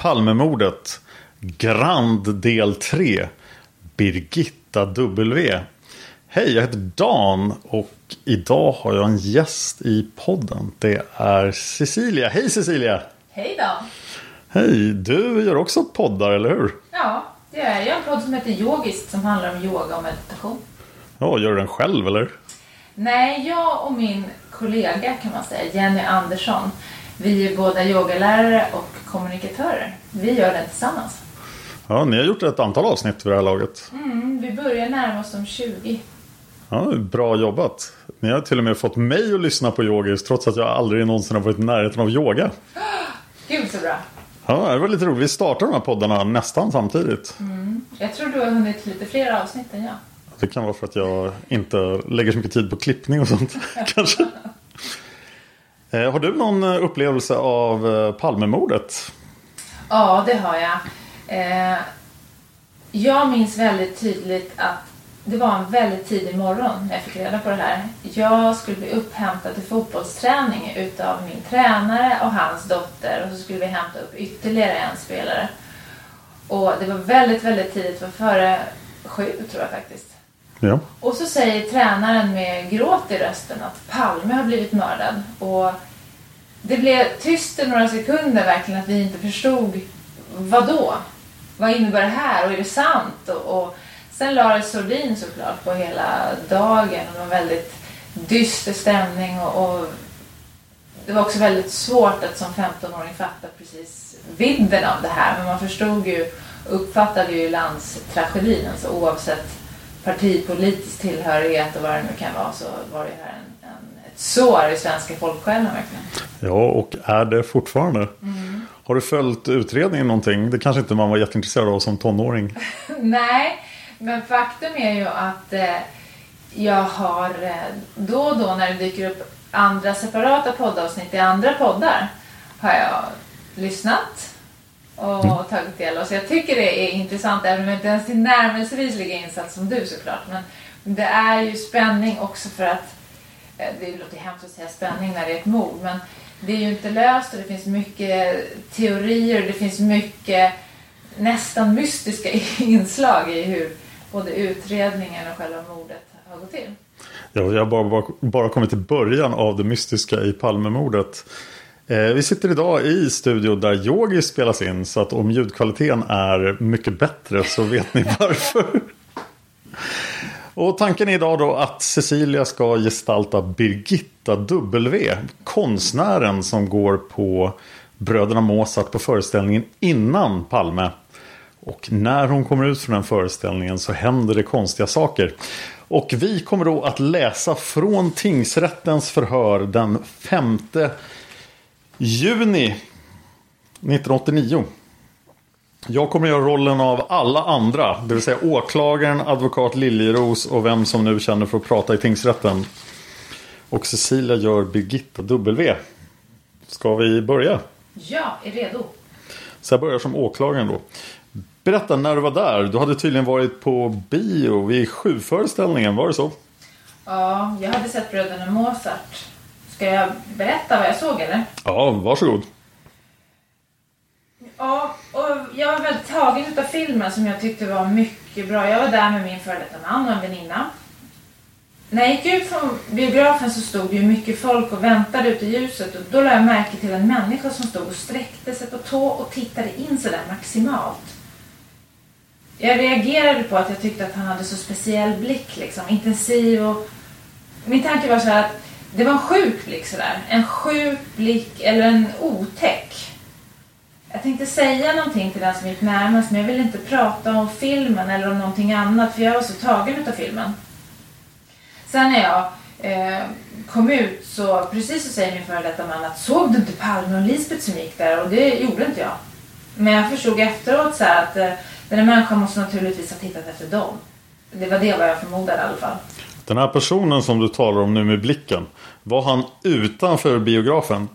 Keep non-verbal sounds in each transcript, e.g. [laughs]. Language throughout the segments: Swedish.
Palmemordet. Grand del 3. Birgitta W. Hej, jag heter Dan och idag har jag en gäst i podden. Det är Cecilia. Hej Cecilia! Hej då! Hej, du gör också poddar, eller hur? Ja, det gör jag. Jag har en podd som heter Yogist som handlar om yoga och meditation. Ja, gör du den själv eller? Nej, jag och min kollega kan man säga, Jenny Andersson, vi är båda yogalärare och kommunikatörer. Vi gör den tillsammans. Ja, ni har gjort ett antal avsnitt vid det här laget. Mm, vi börjar närma oss de 20. Ja, bra jobbat. Ni har till och med fått mig att lyssna på yogis trots att jag aldrig någonsin har varit i närheten av yoga. [gasps] Gud så bra! Ja, det var lite roligt. Vi startar de här poddarna nästan samtidigt. Jag tror du har hunnit lite fler avsnitt än jag. Det kan vara för att jag inte lägger så mycket tid på klippning och sånt. [laughs] Kanske. Eh, har du någon eh, upplevelse av eh, Palmemordet? Ja, det har jag. Jag minns väldigt tydligt att det var en väldigt tidig morgon när jag fick reda på det här. Jag skulle bli upphämtad till fotbollsträning utav min tränare och hans dotter och så skulle vi hämta upp ytterligare en spelare. Och det var väldigt, väldigt tidigt, det var före sju tror jag faktiskt. Ja. Och så säger tränaren med gråt i rösten att Palme har blivit mördad. Och det blev tyst i några sekunder verkligen att vi inte förstod vad då? Vad innebär det här och är det sant? Och, och sen lades sordin såklart på hela dagen och det var en väldigt dyster stämning och, och det var också väldigt svårt att som 15-åring fatta precis vidden av det här. Men man förstod ju, uppfattade ju landstragedin. Alltså oavsett partipolitisk tillhörighet och vad det nu kan vara så var det här en, en, ett sår i svenska folksjälen verkligen. Ja, och är det fortfarande. Mm. Har du följt utredningen någonting? Det kanske inte man var jätteintresserad av som tonåring. [laughs] Nej, men faktum är ju att eh, jag har eh, då och då när det dyker upp andra separata poddavsnitt i andra poddar har jag lyssnat och tagit del av. Så jag tycker det är intressant även om jag inte ens tillnärmelsevis lika insatt som du såklart. Men det är ju spänning också för att eh, det låter hemskt att säga spänning när det är ett mord men det är ju inte löst och det finns mycket teorier och det finns mycket nästan mystiska [laughs] inslag i hur både utredningen och själva mordet har gått till. Ja, jag har bara, bara, bara kommit till början av det mystiska i Palmemordet. Eh, vi sitter idag i studio där Yogi spelas in. Så att om ljudkvaliteten är mycket bättre så vet ni [laughs] varför. Och tanken är idag då att Cecilia ska gestalta Birgitta W. Konstnären som går på Bröderna Mozart på föreställningen innan Palme. Och när hon kommer ut från den föreställningen så händer det konstiga saker. Och vi kommer då att läsa från tingsrättens förhör den femte juni 1989. Jag kommer göra rollen av alla andra, det vill säga åklagaren, advokat Liljeros och vem som nu känner för att prata i tingsrätten. Och Cecilia gör Birgitta W. Ska vi börja? Ja, är redo. Så jag börjar som åklagaren då. Berätta när du var där. Du hade tydligen varit på bio vid sju-föreställningen, var det så? Ja, jag hade sett Bröderna Mozart. Ska jag berätta vad jag såg eller? Ja, varsågod. Ja, och jag var väldigt tagen av filmen som jag tyckte var mycket bra. Jag var där med min före detta man och en väninna. När jag gick ut från biografen så stod det ju mycket folk och väntade ute i ljuset och då lade jag märke till en människa som stod och sträckte sig på tå och tittade in sådär maximalt. Jag reagerade på att jag tyckte att han hade så speciell blick liksom, intensiv och min tanke var så här att det var en sjuk blick sådär. En sjuk blick eller en otäck. Jag tänkte säga någonting till den som gick närmast men jag ville inte prata om filmen eller om någonting annat för jag var så tagen av filmen. Sen när jag eh, kom ut så precis så säger min före detta man att såg du inte Palme och Lisbeth som gick där? Och det gjorde inte jag. Men jag förstod efteråt så att eh, den här människan måste naturligtvis ha tittat efter dem. Det var det vad jag förmodade i alla fall. Den här personen som du talar om nu med blicken. Var han utanför biografen?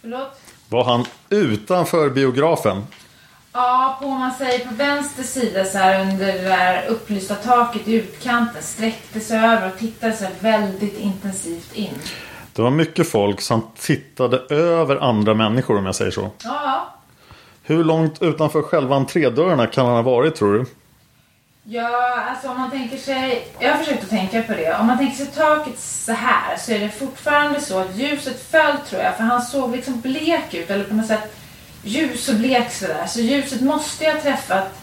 Förlåt? Var han utanför biografen? Ja, på om man säger på vänster sida så här under det där upplysta taket i utkanten sträckte sig över och tittade så här väldigt intensivt in. Det var mycket folk som tittade över andra människor om jag säger så. Ja, Hur långt utanför själva entrédörrarna kan han ha varit tror du? Ja, alltså om man tänker sig... Jag har försökt att tänka på det. Om man tänker sig taket så här så är det fortfarande så att ljuset föll tror jag. För han såg liksom blek ut. Eller på något sätt ljus och blek sådär. Så ljuset måste ju ha träffat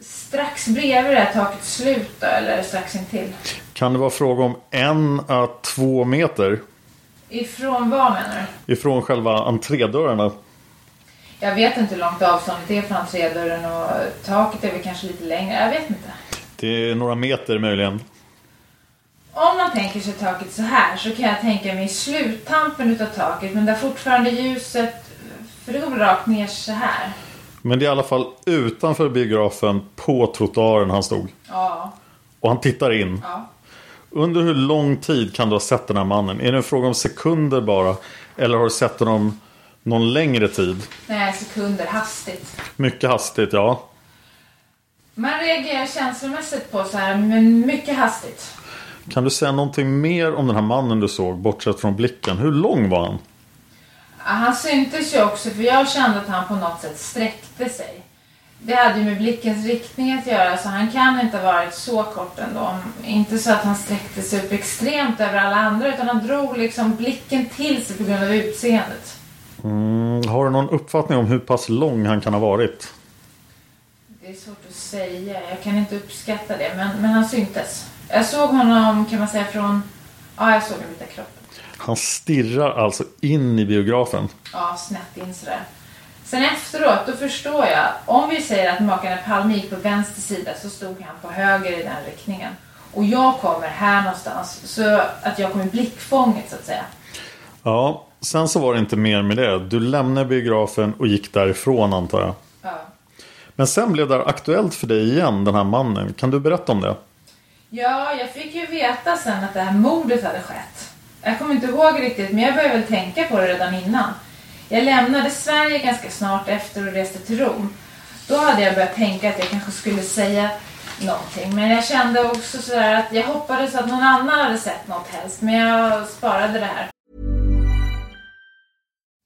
strax bredvid det här takets slut då, Eller strax intill. Kan det vara fråga om en à två meter Ifrån vad menar du? ifrån själva entrédörrarna? Jag vet inte hur långt avståndet är från entrédörren och taket är väl kanske lite längre. Jag vet inte. Det är några meter möjligen. Om man tänker sig taket så här så kan jag tänka mig sluttampen utav taket men där fortfarande ljuset, för det går väl rakt ner så här. Men det är i alla fall utanför biografen på trottoaren han stod. Ja, Och han tittar in. ja. Under hur lång tid kan du ha sett den här mannen? Är det en fråga om sekunder bara? Eller har du sett honom någon längre tid? Nej, sekunder, hastigt. Mycket hastigt, ja. Man reagerar känslomässigt på så här, men mycket hastigt. Kan du säga någonting mer om den här mannen du såg, bortsett från blicken? Hur lång var han? Han syntes ju också för jag kände att han på något sätt sträckte sig. Det hade ju med blickens riktning att göra så han kan inte ha varit så kort ändå. Inte så att han sträckte sig upp extremt över alla andra utan han drog liksom blicken till sig på grund av utseendet. Mm, har du någon uppfattning om hur pass lång han kan ha varit? Det är svårt att säga, jag kan inte uppskatta det men, men han syntes. Jag såg honom kan man säga från, ja jag såg bit av kroppen. Han stirrar alltså in i biografen. Ja, snett in sådär. Sen efteråt, då förstår jag. Om vi säger att makarna Palme gick på vänster sida så stod han på höger i den riktningen. Och jag kommer här någonstans. Så att jag kommer i blickfånget så att säga. Ja, sen så var det inte mer med det. Du lämnade biografen och gick därifrån antar jag. Ja. Men sen blev det aktuellt för dig igen, den här mannen. Kan du berätta om det? ja, jag fick ju veta sen att det här mordet hade skett. Jag kommer inte ihåg riktigt, men jag började väl tänka på det redan innan. Jag lämnade Sverige ganska snart efter och reste till Rom. Då hade jag börjat tänka att jag kanske skulle säga någonting. Men jag kände också sådär att jag hoppades att någon annan hade sett något helst. Men jag sparade det här.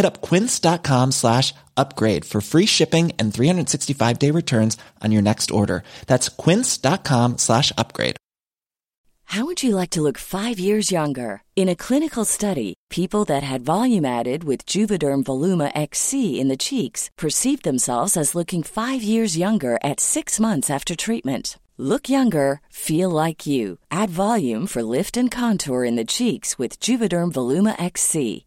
Hit up quince.com slash upgrade for free shipping and 365 day returns on your next order. That's quince.com slash upgrade. How would you like to look five years younger? In a clinical study, people that had volume added with Juvederm Voluma XC in the cheeks perceived themselves as looking five years younger at six months after treatment. Look younger, feel like you. Add volume for lift and contour in the cheeks with Juvederm Voluma XC.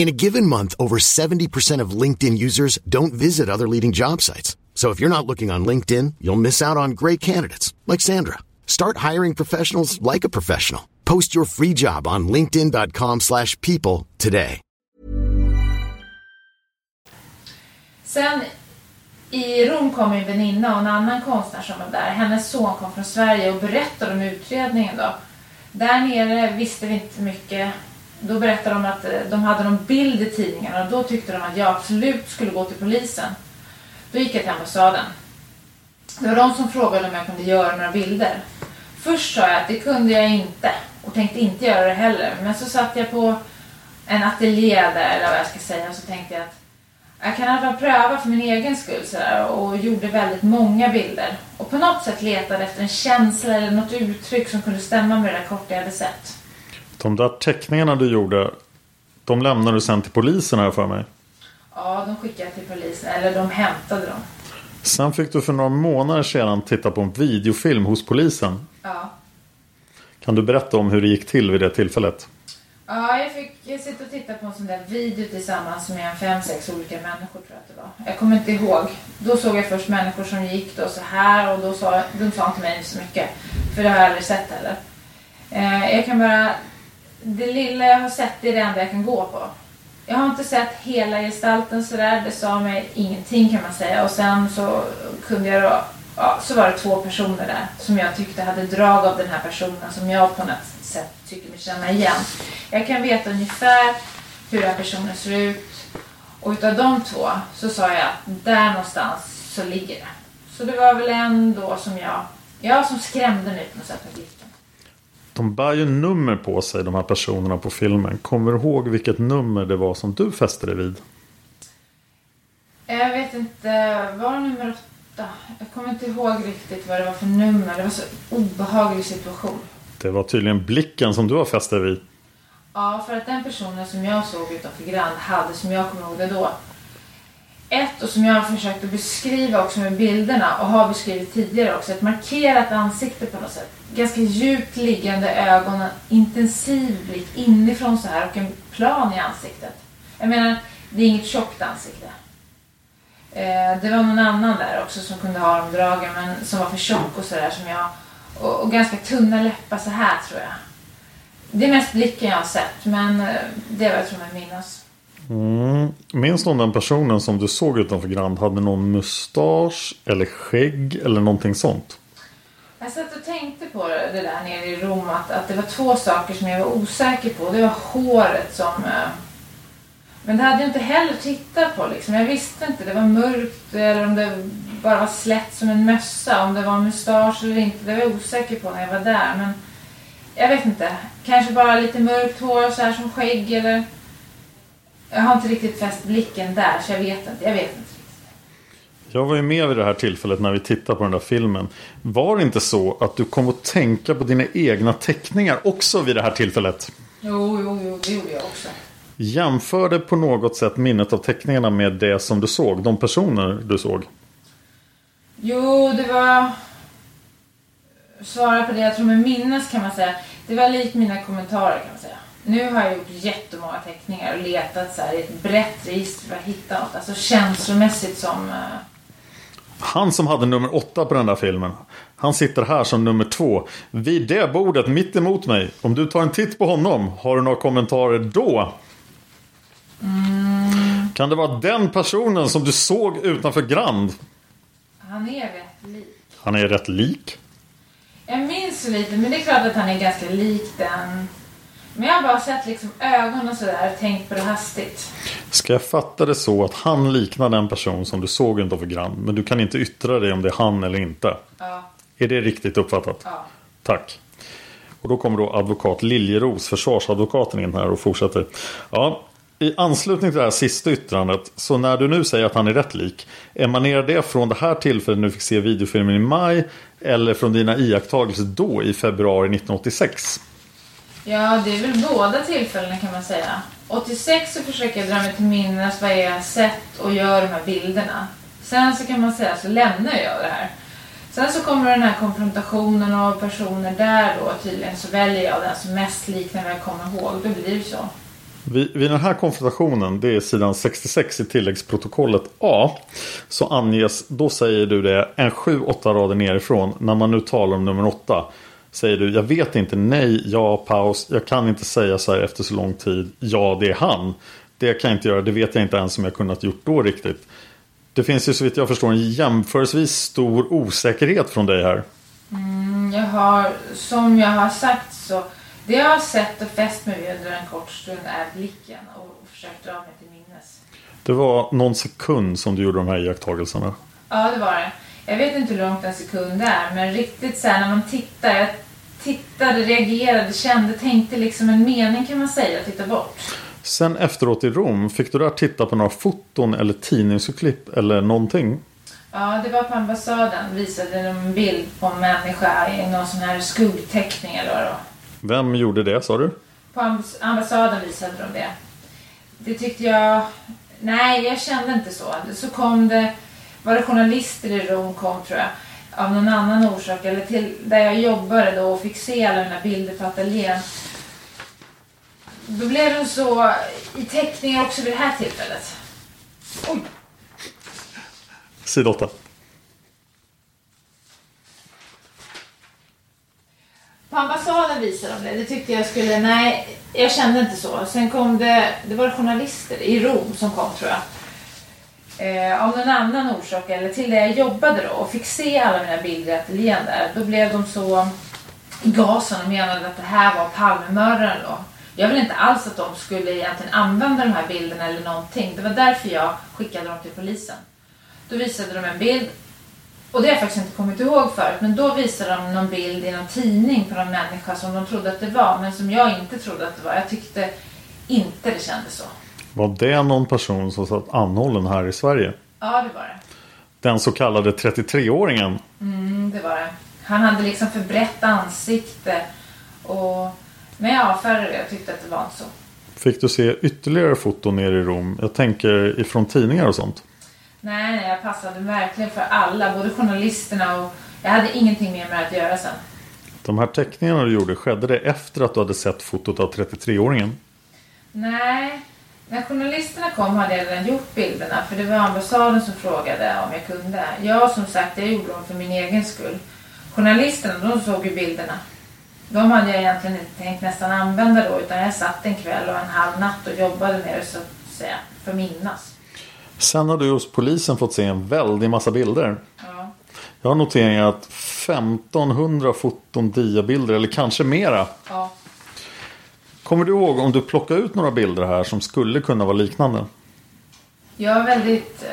In a given month, over 70% of LinkedIn users don't visit other leading job sites. So if you're not looking on LinkedIn, you'll miss out on great candidates like Sandra. Start hiring professionals like a professional. Post your free job on linkedin.com/people today. Sen i Rom kom en väninna och en annan konstnär som var där. Hennes son kom från Sverige och berättade om utredningen då. Där nere visste vi inte mycket. Då berättade de att eh, de hade någon bild i tidningarna och då tyckte de att jag absolut skulle gå till polisen. Då gick jag till ambassaden. Det var de som frågade om jag kunde göra några bilder. Först sa jag att det kunde jag inte och tänkte inte göra det heller. Men så satt jag på en ateljé där, eller vad jag ska säga, och så tänkte jag att jag kan i alla fall pröva för min egen skull sådär, och gjorde väldigt många bilder. Och på något sätt letade efter en känsla eller något uttryck som kunde stämma med det där korta jag hade sett. De där teckningarna du gjorde, de lämnade du sen till polisen här för mig. Ja, de skickade jag till polisen, eller de hämtade dem. Sen fick du för några månader sedan titta på en videofilm hos polisen. Ja. Kan du berätta om hur det gick till vid det tillfället? Ja, jag fick sitta och titta på en sån där video tillsammans med fem, sex olika människor tror jag att det var. Jag kommer inte ihåg. Då såg jag först människor som gick då så här och då sa de sa inte mig så mycket. För det har jag aldrig sett heller. Eh, jag kan bara... Det lilla jag har sett är det enda jag kan gå på. Jag har inte sett hela gestalten sådär. Det sa mig ingenting kan man säga. Och sen så kunde jag då... Ja, så var det två personer där som jag tyckte hade drag av den här personen som jag på något sätt tycker mig känna igen. Jag kan veta ungefär hur den här personen ser ut. Och utav de två så sa jag att där någonstans så ligger det. Så det var väl en då som jag... Ja, som skrämde mig på något sätt. De bär ju nummer på sig de här personerna på filmen. Kommer du ihåg vilket nummer det var som du fäste dig vid? Jag vet inte, var det nummer åtta? Jag kommer inte ihåg riktigt vad det var för nummer. Det var så obehaglig situation. Det var tydligen blicken som du har fäst dig vid. Ja, för att den personen som jag såg utanför Grand hade, som jag kommer ihåg det då, ett och som jag har försökt att beskriva också med bilderna och har beskrivit tidigare också, ett markerat ansikte på något sätt. Ganska djupt liggande ögon, en intensiv blick inifrån så här och en plan i ansiktet. Jag menar, det är inget tjockt ansikte. Eh, det var någon annan där också som kunde ha de dragen men som var för tjock och sådär som jag och, och ganska tunna läppar så här tror jag. Det är mest blicken jag har sett men eh, det är vad jag tror mig minnas. Mm. Minns du om den personen som du såg utanför Grand hade någon mustasch eller skägg eller någonting sånt? Jag satt och tänkte på det där nere i Rom att, att det var två saker som jag var osäker på. Det var håret som... Eh, men det hade jag inte heller tittat på liksom. Jag visste inte. Det var mörkt eller om det bara var slätt som en mössa. Om det var mustasch eller inte. Det var jag osäker på när jag var där. Men jag vet inte. Kanske bara lite mörkt hår så här som skägg eller... Jag har inte riktigt fäst blicken där så jag vet inte. Jag vet inte. Jag var ju med vid det här tillfället när vi tittade på den där filmen. Var det inte så att du kom att tänka på dina egna teckningar också vid det här tillfället? Jo, jo, jo. Det gjorde jag också. Jämförde på något sätt minnet av teckningarna med det som du såg? De personer du såg? Jo, det var... Svara på det jag tror mig minnas kan man säga. Det var likt mina kommentarer kan man säga. Nu har jag gjort jättemånga teckningar och letat så här i ett brett register för att hitta något. Alltså känslomässigt som... eh, Han som hade nummer åtta på den där filmen. Han sitter här som nummer två. Vid det bordet mitt emot mig. Om du tar en titt på honom. Har du några kommentarer då? Kan det vara den personen som du såg utanför Grand? Han är rätt lik. Han är rätt lik. Jag minns lite, men det är klart att han är ganska lik den. Men jag har bara sett liksom ögon och sådär och tänkt på det hastigt. Ska jag fatta det så att han liknar den person som du såg runt Grand men du kan inte yttra dig om det är han eller inte? Ja. Är det riktigt uppfattat? Ja. Tack. Och då kommer då advokat Liljeros, försvarsadvokaten in här och fortsätter. Ja, i anslutning till det här sista yttrandet, så när du nu säger att han är rätt lik, emanerar det från det här tillfället när du fick se videofilmen i maj eller från dina iakttagelser då i februari 1986? Ja, det är väl båda tillfällena kan man säga. 86 så försöker jag dra mig till minnes vad jag har sett och gör de här bilderna. Sen så kan man säga så lämnar jag det här. Sen så kommer den här konfrontationen av personer där då tydligen så väljer jag den som mest liknar vad jag kommer ihåg. Då blir det så. Vid, vid den här konfrontationen, det är sidan 66 i tilläggsprotokollet A. Så anges, då säger du det en 7-8 rader nerifrån. När man nu talar om nummer 8. Säger du, jag vet inte, nej, ja, paus. Jag kan inte säga så här efter så lång tid. Ja, det är han. Det kan jag inte göra, det vet jag inte ens om jag kunnat gjort då riktigt. Det finns ju så vitt jag förstår en jämförelsevis stor osäkerhet från dig här. Mm, jag har, som jag har sagt så, det jag har sett och fäst mig vid under en kort stund är blicken och försökt dra mig till minnes. Det var någon sekund som du gjorde de här iakttagelserna. Ja, det var det. Jag vet inte hur långt en sekund är, men riktigt så här när man tittar, jag tittade, reagerade, kände, tänkte liksom en mening kan man säga, titta bort. Sen efteråt i Rom, fick du där titta på några foton eller tidningsklipp eller någonting? Ja, det var på ambassaden. Visade de en bild på en människa i någon sån här skuggteckning eller vad det var. Vem gjorde det sa du? På ambassaden visade de det. Det tyckte jag... Nej, jag kände inte så. Så kom det... Var det journalister i Rom kom tror jag. Av någon annan orsak. Eller till där jag jobbade då och fick se alla mina bilder på ateljén. Då blev de så i teckningar också vid det här tillfället. Oj! Sida 8. På ambassaden visade de det. Det tyckte jag skulle... Nej, jag kände inte så. Sen kom det... Det var journalister i Rom som kom tror jag. Eh, av någon annan orsak, eller till det jag jobbade då och fick se alla mina bilder i ateljén där. Då blev de så i gasen och menade att det här var Palmemördaren då. Jag ville inte alls att de skulle egentligen använda de här bilderna eller någonting. Det var därför jag skickade dem till polisen. Då visade de en bild. Och det har jag faktiskt inte kommit ihåg förut. Men då visade de någon bild i någon tidning på någon människa som de trodde att det var. Men som jag inte trodde att det var. Jag tyckte inte det kändes så. Var det någon person som satt anhållen här i Sverige? Ja, det var det. Den så kallade 33-åringen? Mm, det var det. Han hade liksom för brett ansikte. Och... Men jag avfärdade det. Jag tyckte att det var inte så. Fick du se ytterligare foton nere i Rom? Jag tänker ifrån tidningar och sånt. Nej, nej, jag passade verkligen för alla, både journalisterna och jag hade ingenting mer med att göra sen. De här teckningarna du gjorde, skedde det efter att du hade sett fotot av 33-åringen? Nej, när journalisterna kom hade jag redan gjort bilderna för det var ambassaden som frågade om jag kunde. Jag som sagt, jag gjorde dem för min egen skull. Journalisterna, de såg ju bilderna. De hade jag egentligen inte tänkt nästan använda då utan jag satt en kväll och en halv natt och jobbade med det så att säga, för minnas. Sen har du hos polisen fått se en väldig massa bilder. Ja. Jag har noterat 1500 foton diabilder eller kanske mera. Ja. Kommer du ihåg om du plockade ut några bilder här som skulle kunna vara liknande? Jag är väldigt...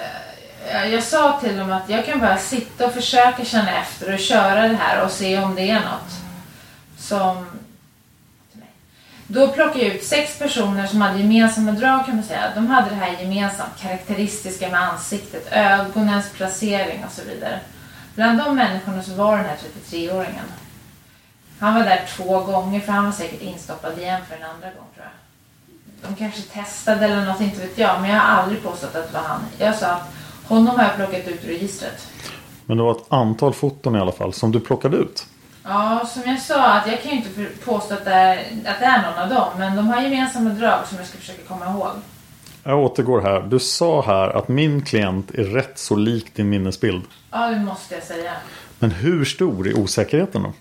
Eh, jag sa till dem att jag kan bara sitta och försöka känna efter och köra det här och se om det är något som... Då plockade jag ut sex personer som hade gemensamma drag kan man säga. De hade det här gemensamt, karaktäristiska med ansiktet, ögonens placering och så vidare. Bland de människorna så var den här 33-åringen. Han var där två gånger för han var säkert instoppad igen för en andra gång tror jag. De kanske testade eller något, inte vet jag. Men jag har aldrig påstått att det var han. Jag sa att honom har jag plockat ut ur registret. Men det var ett antal foton i alla fall som du plockade ut. Ja, som jag sa, att jag kan ju inte påstå att det, är, att det är någon av dem. Men de har gemensamma drag som jag ska försöka komma ihåg. Jag återgår här. Du sa här att min klient är rätt så lik din minnesbild. Ja, det måste jag säga. Men hur stor är osäkerheten då?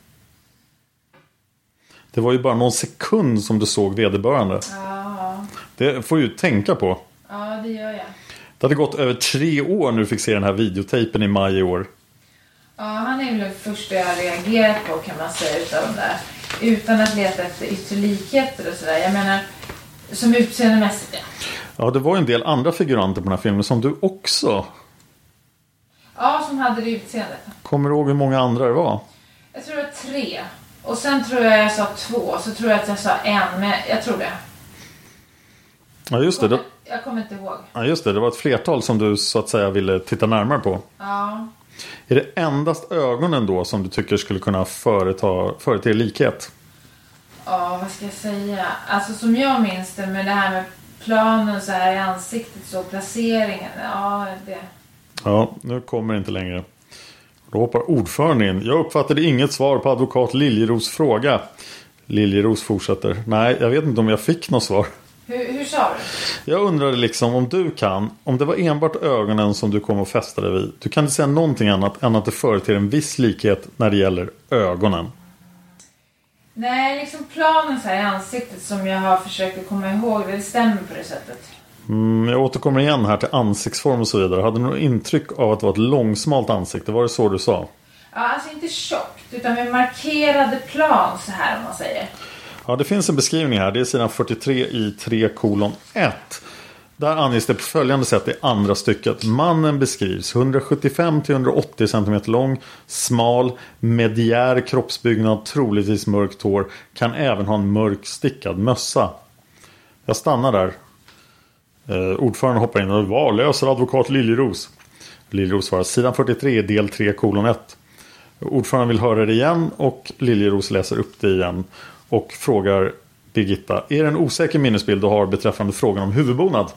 Det var ju bara någon sekund som du såg vederbörande. Ja, Det får ju tänka på. ja det gör jag. Det hade gått över tre år när du fick se den här videotejpen i maj i år. Ja, han är väl den första jag reagerat på kan man säga utav de där. Utan att leta efter yttre likheter och sådär. Jag menar, som utseendemässigt ja. Ja, det var en del andra figuranter på den här filmen som du också Ja, som hade det utseendet. kommer ihåg hur många andra det var. Jag tror det var tre. Och sen tror jag jag sa två. Så tror jag att jag sa en. Men jag tror det. Ja, just det. det Jag kommer inte ihåg. ja, just det. Det var ett flertal som du så att säga ville titta närmare på. Ja. Är det endast ögonen då som du tycker skulle kunna företa, förete likhet? Ja, vad ska jag säga? Alltså som jag minns det med det här med planen så här i ansiktet så placeringen. Ja, det. Ja, nu kommer det inte längre. Då hoppar ordföranden in. Jag uppfattade inget svar på advokat Liljeros fråga. Liljeros fortsätter. Nej, jag vet inte om jag fick något svar. Hur, hur sa du? Jag undrade liksom om du kan, om det var enbart ögonen som du kom att fästa dig vid. Du kan inte säga någonting annat än att det företer en viss likhet när det gäller ögonen. Nej, liksom planen så här i ansiktet som jag har försökt att komma ihåg. Det stämmer på det sättet. Mm, jag återkommer igen här till ansiktsform och så vidare. Hade du något intryck av att det var ett långsmalt ansikte? Var det så du sa? Ja, alltså inte tjockt utan med markerade plan så här om man säger. Ja, det finns en beskrivning här. Det är sidan 43 i 3 kolon 1. Där anges det på följande sätt i andra stycket. Mannen beskrivs 175-180 cm lång, smal, mediär kroppsbyggnad, troligtvis mörkt hår. Kan även ha en mörk stickad mössa. Jag stannar där. Eh, ordföranden hoppar in och var löser advokat Liljeros. Liljeros svarar sidan 43 del 3 kolon 1. Ordföranden vill höra det igen och Liljeros läser upp det igen. Och frågar Birgitta, är det en osäker minnesbild du har beträffande frågan om huvudbonad?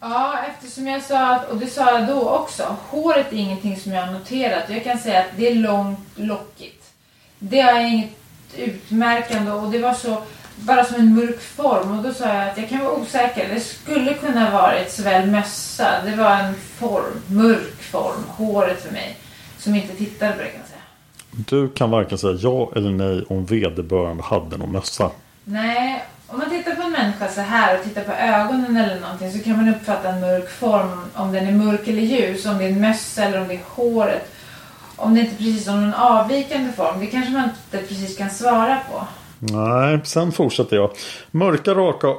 Ja, eftersom jag sa att, och det sa jag då också, håret är ingenting som jag har noterat. Jag kan säga att det är långt, lockigt. Det är inget utmärkande och det var så, bara som en mörk form. Och då sa jag att jag kan vara osäker. Det skulle kunna varit såväl mössa, det var en form, mörk form, håret för mig. Som inte tittade på det kan jag säga. Du kan varken säga ja eller nej om vederbörande hade någon mössa. Nej, om man tittar på en människa så här och tittar på ögonen eller någonting så kan man uppfatta en mörk form. Om den är mörk eller ljus, om det är en mössa eller om det är håret. Om det inte är precis som en avvikande form, det kanske man inte precis kan svara på. Nej, sen fortsätter jag. Mörka raka,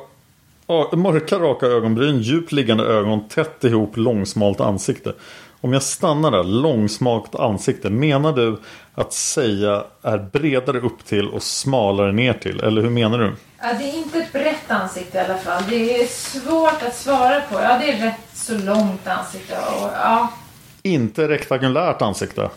mörka raka ögonbryn, djupt liggande ögon, tätt ihop, långsmalt ansikte. Om jag stannar där, långsmalt ansikte, menar du att säga är bredare upp till och smalare ner till? Eller hur menar du? Ja, det är inte ett brett ansikte i alla fall. Det är svårt att svara på. Ja, det är rätt så långt ansikte. Och, ja, Inte rektangulärt ansikte.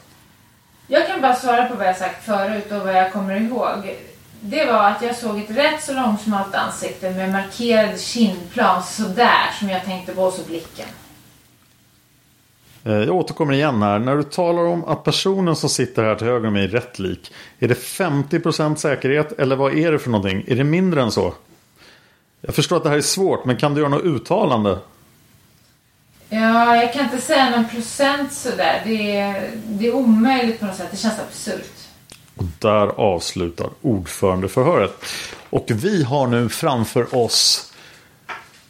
jag kan bara svara på vad jag sagt förut och vad jag kommer ihåg. Det var att jag såg ett rätt så långsmalt ansikte med markerad kindplan sådär som jag tänkte på så blicken. Eh, Jag återkommer igen här. När du talar om att personen som sitter här till höger om mig är rätt lik. Är det 50% säkerhet eller vad är det för någonting? Är det mindre än så? Jag förstår att det här är svårt men kan du göra något uttalande? Ja, jag kan inte säga någon procent sådär. Det är, det är omöjligt på något sätt. Det känns absurt. Och där avslutar ordförandeförhöret. Och vi har nu framför oss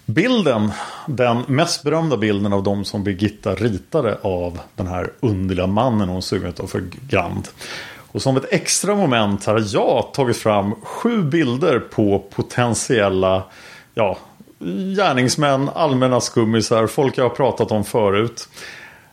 bilden. Den mest berömda bilden av de som Birgitta ritade av den här underliga mannen hon sugen av för Grand. Och som ett extra moment har jag tagit fram sju bilder på potentiella ja, gärningsmän, allmänna skummisar, folk jag har pratat om förut.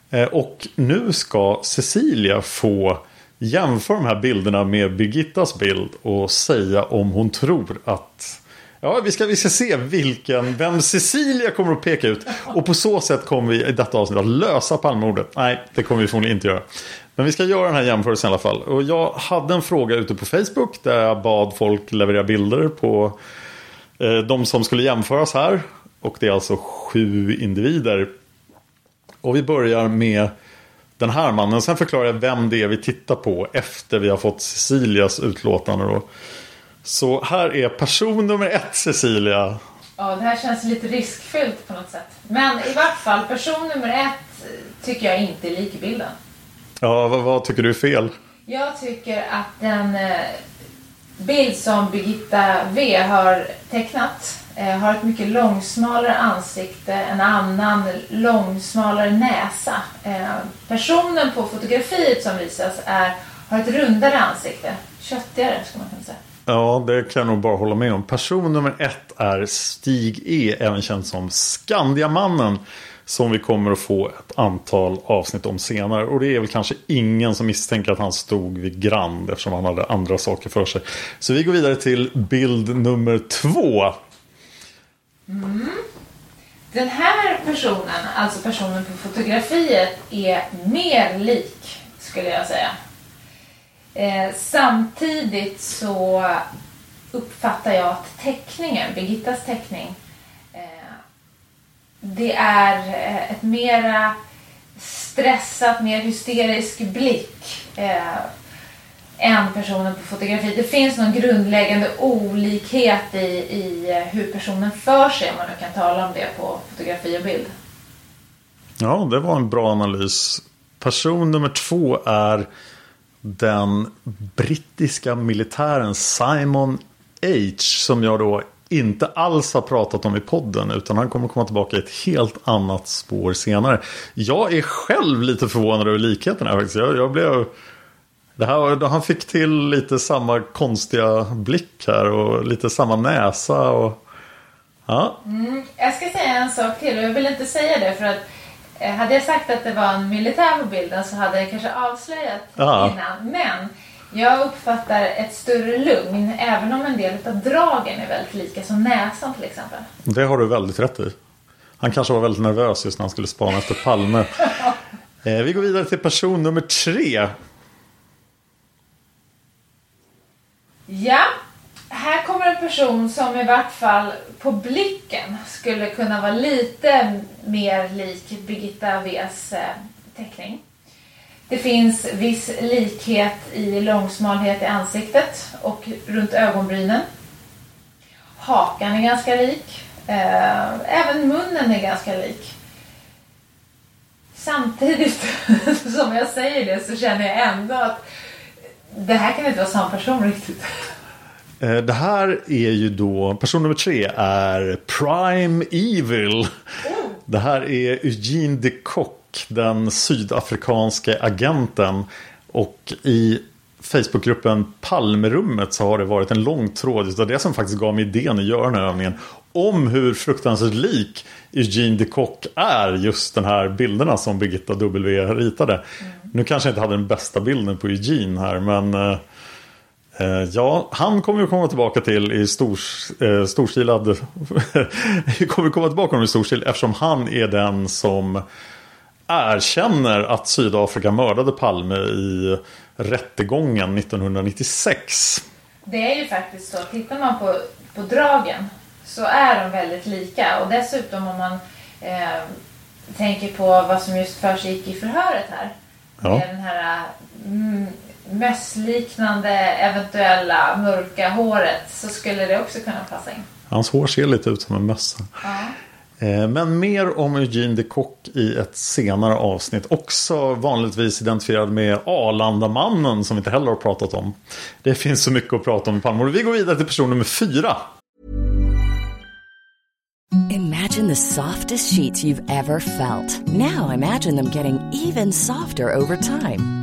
Eh, och nu ska Cecilia få jämföra de här bilderna med Birgittas bild och säga om hon tror att Ja, vi ska, vi ska se vilken, vem Cecilia kommer att peka ut. Och på så sätt kommer vi i detta avsnitt att lösa Palmemordet. Nej, det kommer vi förmodligen inte göra. Men vi ska göra den här jämförelsen i alla fall. Och jag hade en fråga ute på Facebook där jag bad folk leverera bilder på eh, de som skulle jämföras här. Och det är alltså sju individer. Och vi börjar med den här mannen. Sen förklarar jag vem det är vi tittar på efter vi har fått Cecilias utlåtande. Då. Så här är person nummer ett Cecilia. Ja, det här känns lite riskfyllt på något sätt. Men i vart fall, person nummer ett eh, tycker jag inte är lik i bilden. Ja, vad, vad tycker du är fel? Jag tycker att den eh, bild som Birgitta V har tecknat Eh, har ett mycket långsmalare ansikte, en annan långsmalare näsa. Eh, personen på fotografiet som visas är, har ett rundare ansikte, köttigare skulle man kunna säga. Ja, det kan jag nog bara hålla med om. Person nummer ett är Stig E, även känd som Skandiamannen. Som vi kommer att få ett antal avsnitt om senare. Och det är väl kanske ingen som misstänker att han stod vid Grand eftersom han hade andra saker för sig. Så vi går vidare till bild nummer två. Mm. Den här personen, alltså personen på fotografiet, är mer lik skulle jag säga. Eh, samtidigt så uppfattar jag att teckningen, Birgittas teckning, eh, det är eh, ett mera stressat, mer hysterisk blick eh, än personen på fotografi. Det finns någon grundläggande olikhet i, i eh, hur personen för sig, om man nu kan tala om det på fotografi och bild. Ja, det var en bra analys. Person nummer två är den brittiska militären Simon H. Som jag då inte alls har pratat om i podden. Utan han kommer komma tillbaka i ett helt annat spår senare. Jag är själv lite förvånad över likheterna faktiskt. Jag, jag blev... Det här, han fick till lite samma konstiga blick här och lite samma näsa. Och, ja. Mm, jag ska säga en sak till och jag vill inte säga det för att Eh, hade jag sagt att det var en militär på bilden så hade jag kanske avslöjat Ja. innan. Men jag uppfattar ett större lugn även om en del av dragen är väldigt lika som näsan till exempel. Det har du väldigt rätt i. Han kanske var väldigt nervös just när han skulle spana efter Palme. [laughs] eh, vi går vidare till person nummer tre. Ja, här kommer en person som i vart fall på blicken skulle kunna vara lite mer lik Birgitta Ws eh, teckning. Det finns viss likhet i långsmalhet i ansiktet och runt ögonbrynen. Hakan är ganska lik. Eh, även munnen är ganska lik. Samtidigt [laughs] som jag säger det så känner jag ändå att det här kan inte vara samma person riktigt. Eh, Det här är ju då, person nummer tre är Prime Evil. Det här är Eugene de Kock, den sydafrikanske agenten. Och i Facebookgruppen Palmerummet så har det varit en lång tråd utav det som faktiskt gav mig idén att göra den här övningen. Om hur fruktansvärt lik Eugene de Kock är just den här bilderna som Birgitta W ritade. Nu kanske jag inte hade den bästa bilden på Eugene här men Eh, Ja, han kommer ju komma tillbaka till i stor, eh, storstilad... [laughs] Vi kommer komma tillbaka honom i storstil eftersom han är den som erkänner att Sydafrika mördade Palme i rättegången 1996. Det är ju faktiskt så. Tittar man på, på dragen så är de väldigt lika. Och dessutom om man eh, tänker på vad som just försiggick i förhöret här. Ja. Med den här mm, mössliknande eventuella mörka håret så skulle det också kunna passa in. Hans hår ser lite ut som en mössa. Ja. Eh, Men mer om Eugene de Kock i ett senare avsnitt. Också vanligtvis identifierad med Arlandamannen som vi inte heller har pratat om. Det finns så mycket att prata om i Palmemordet. Vi går vidare till person nummer fyra. Imagine the softest sheets you've ever felt. Now imagine them getting even softer over time.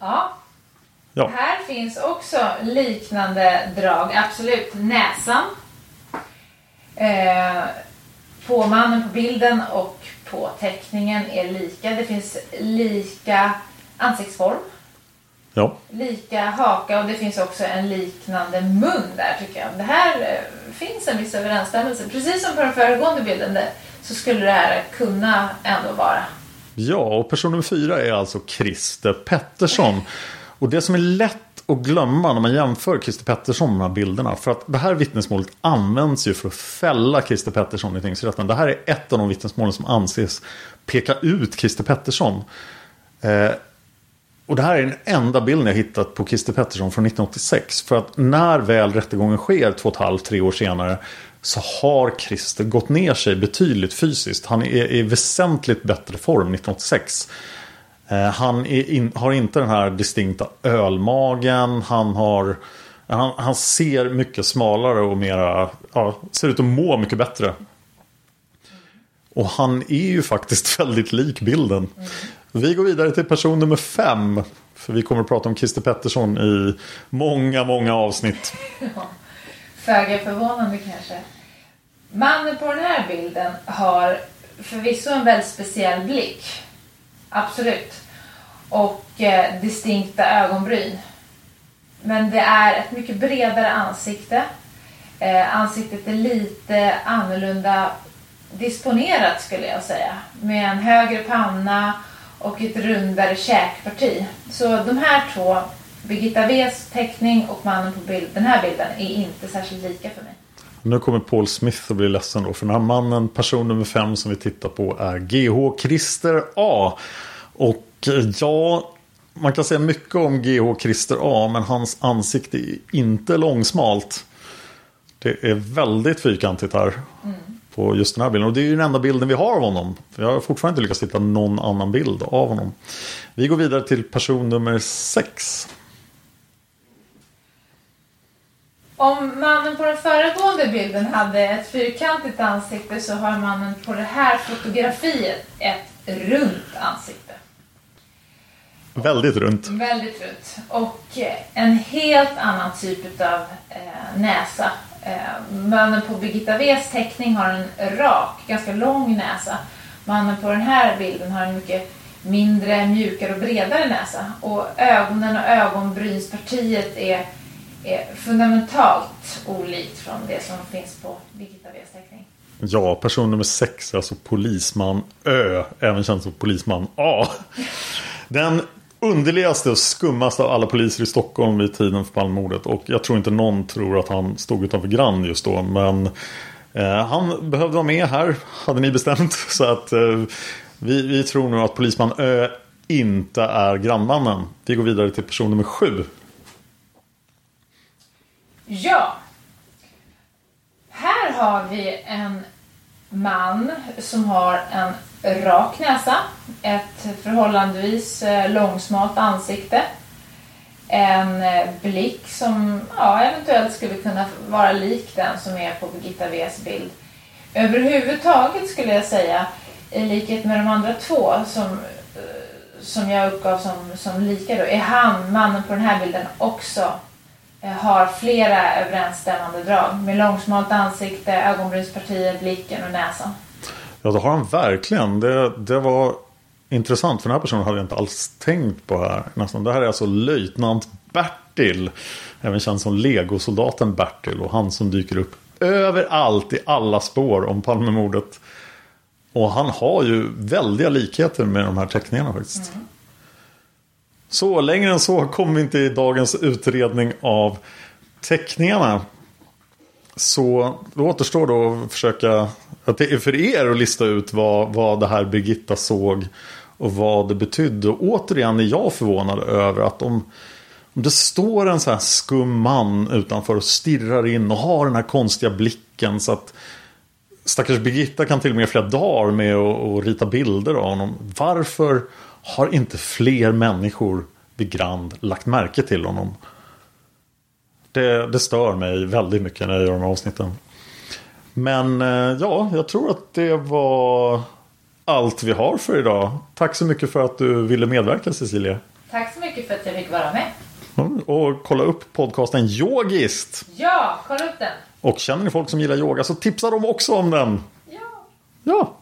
Ja. Ja. Här finns också liknande drag, absolut. Näsan. Eh, på mannen på bilden och på teckningen är lika. Det finns lika ansiktsform, Ja. lika haka och det finns också en liknande mun där tycker jag. Det här eh, finns en viss överensstämmelse. Precis som på den föregående bilden så skulle det här kunna ändå vara. Ja, och person nummer fyra är alltså Christer Pettersson. Och det som är lätt att glömma när man jämför Christer Pettersson med de här bilderna. För att det här vittnesmålet används ju för att fälla Christer Pettersson i tingsrätten. Det här är ett av de vittnesmålen som anses peka ut Christer Pettersson. Eh, och det här är den enda bilden jag hittat på Christer Pettersson från 1986. För att när väl rättegången sker två och ett halvt, tre år senare så har Christer gått ner sig betydligt fysiskt. Han är i väsentligt bättre form 1986. Eh, han är in, har inte den här distinkta ölmagen. Han, har, han, han ser mycket smalare och mera, ja, ser ut att må mycket bättre. Och han är ju faktiskt [laughs] väldigt lik bilden. Vi går vidare till person nummer fem. För vi kommer att prata om Christer Pettersson i många, många avsnitt. [laughs] Föga förvånande kanske. Mannen på den här bilden har förvisso en väldigt speciell blick. Absolut. Och eh, distinkta ögonbryn. Men det är ett mycket bredare ansikte. Eh, ansiktet är lite annorlunda disponerat skulle jag säga. Med en högre panna och ett rundare käkparti. Så de här två, Birgitta Ws teckning och mannen på bild, den här bilden, är inte särskilt lika för mig. Nu kommer Paul Smith att bli ledsen då. För den här mannen, person nummer fem som vi tittar på är GH Christer A. Och eh, ja, man kan säga mycket om GH Christer A. Men hans ansikte är inte långsmalt. Det är väldigt fyrkantigt här. På just den här bilden. Och det är ju den enda bilden vi har av honom. För jag har fortfarande inte lyckats hitta någon annan bild av honom. Vi går vidare till person nummer sex. Om mannen på den föregående bilden hade ett fyrkantigt ansikte så har mannen på det här fotografiet ett runt ansikte. Väldigt runt. Väldigt runt. Och eh, en helt annan typ av eh, näsa. Eh, mannen på Birgitta Ws teckning har en rak, ganska lång näsa. Mannen på den här bilden har en mycket mindre, mjukare och bredare näsa. Och ögonen och ögonbrynspartiet är, är fundamentalt olikt från det som finns på Birgitta Ws teckning. Ja, person nummer sex är alltså polisman Ö, även känd som polisman A. Den underligaste och skummaste av alla poliser i Stockholm vid tiden för Palmemordet. Och jag tror inte någon tror att han stod utanför Grand just då. Men eh, han behövde vara med här, hade ni bestämt. [laughs] Så att eh, vi, vi tror nu att polisman Ö inte är grannmannen. Vi går vidare till person nummer sju. Ja. Här har vi en man som har en rak näsa, ett förhållandevis eh, långsmalt ansikte, en eh, blick som ja, eventuellt skulle kunna vara lik den som är på Birgitta Ws bild. Överhuvudtaget skulle jag säga, i likhet med de andra två som, eh, som jag uppgav som, som lika då, är han, mannen på den här bilden, också har flera överensstämmande drag med långsmalt ansikte, ögonbrynspartier, blicken och näsan. Ja, det har han verkligen. Det, det var intressant för den här personen hade jag inte alls tänkt på här. Nästan. Det här är alltså löjtnant Bertil. Även känd som legosoldaten Bertil. Och han som dyker upp överallt i alla spår om Palmemordet. Och han har ju väldiga likheter med de här teckningarna faktiskt. Så längre än så kommer vi inte i dagens utredning av teckningarna. Så då återstår då att försöka, att det är för er att lista ut vad, vad det här Birgitta såg och vad det betydde. Och återigen är jag förvånad över att om, Om det står en så här skum man utanför och stirrar in och har den här konstiga blicken så att stackars Birgitta kan till och med flera dagar med att rita bilder av honom. Varför har inte fler människor vid Grand lagt märke till honom? Det, det stör mig väldigt mycket när jag gör de här avsnitten. Men eh, ja, jag tror att det var allt vi har för idag. Tack så mycket för att du ville medverka Cecilia. Tack så mycket för att jag fick vara med. Och kolla upp podcasten Yogist. Ja, kolla upp den. Och känner ni folk som gillar yoga så tipsa dem också om den. Ja. Ja,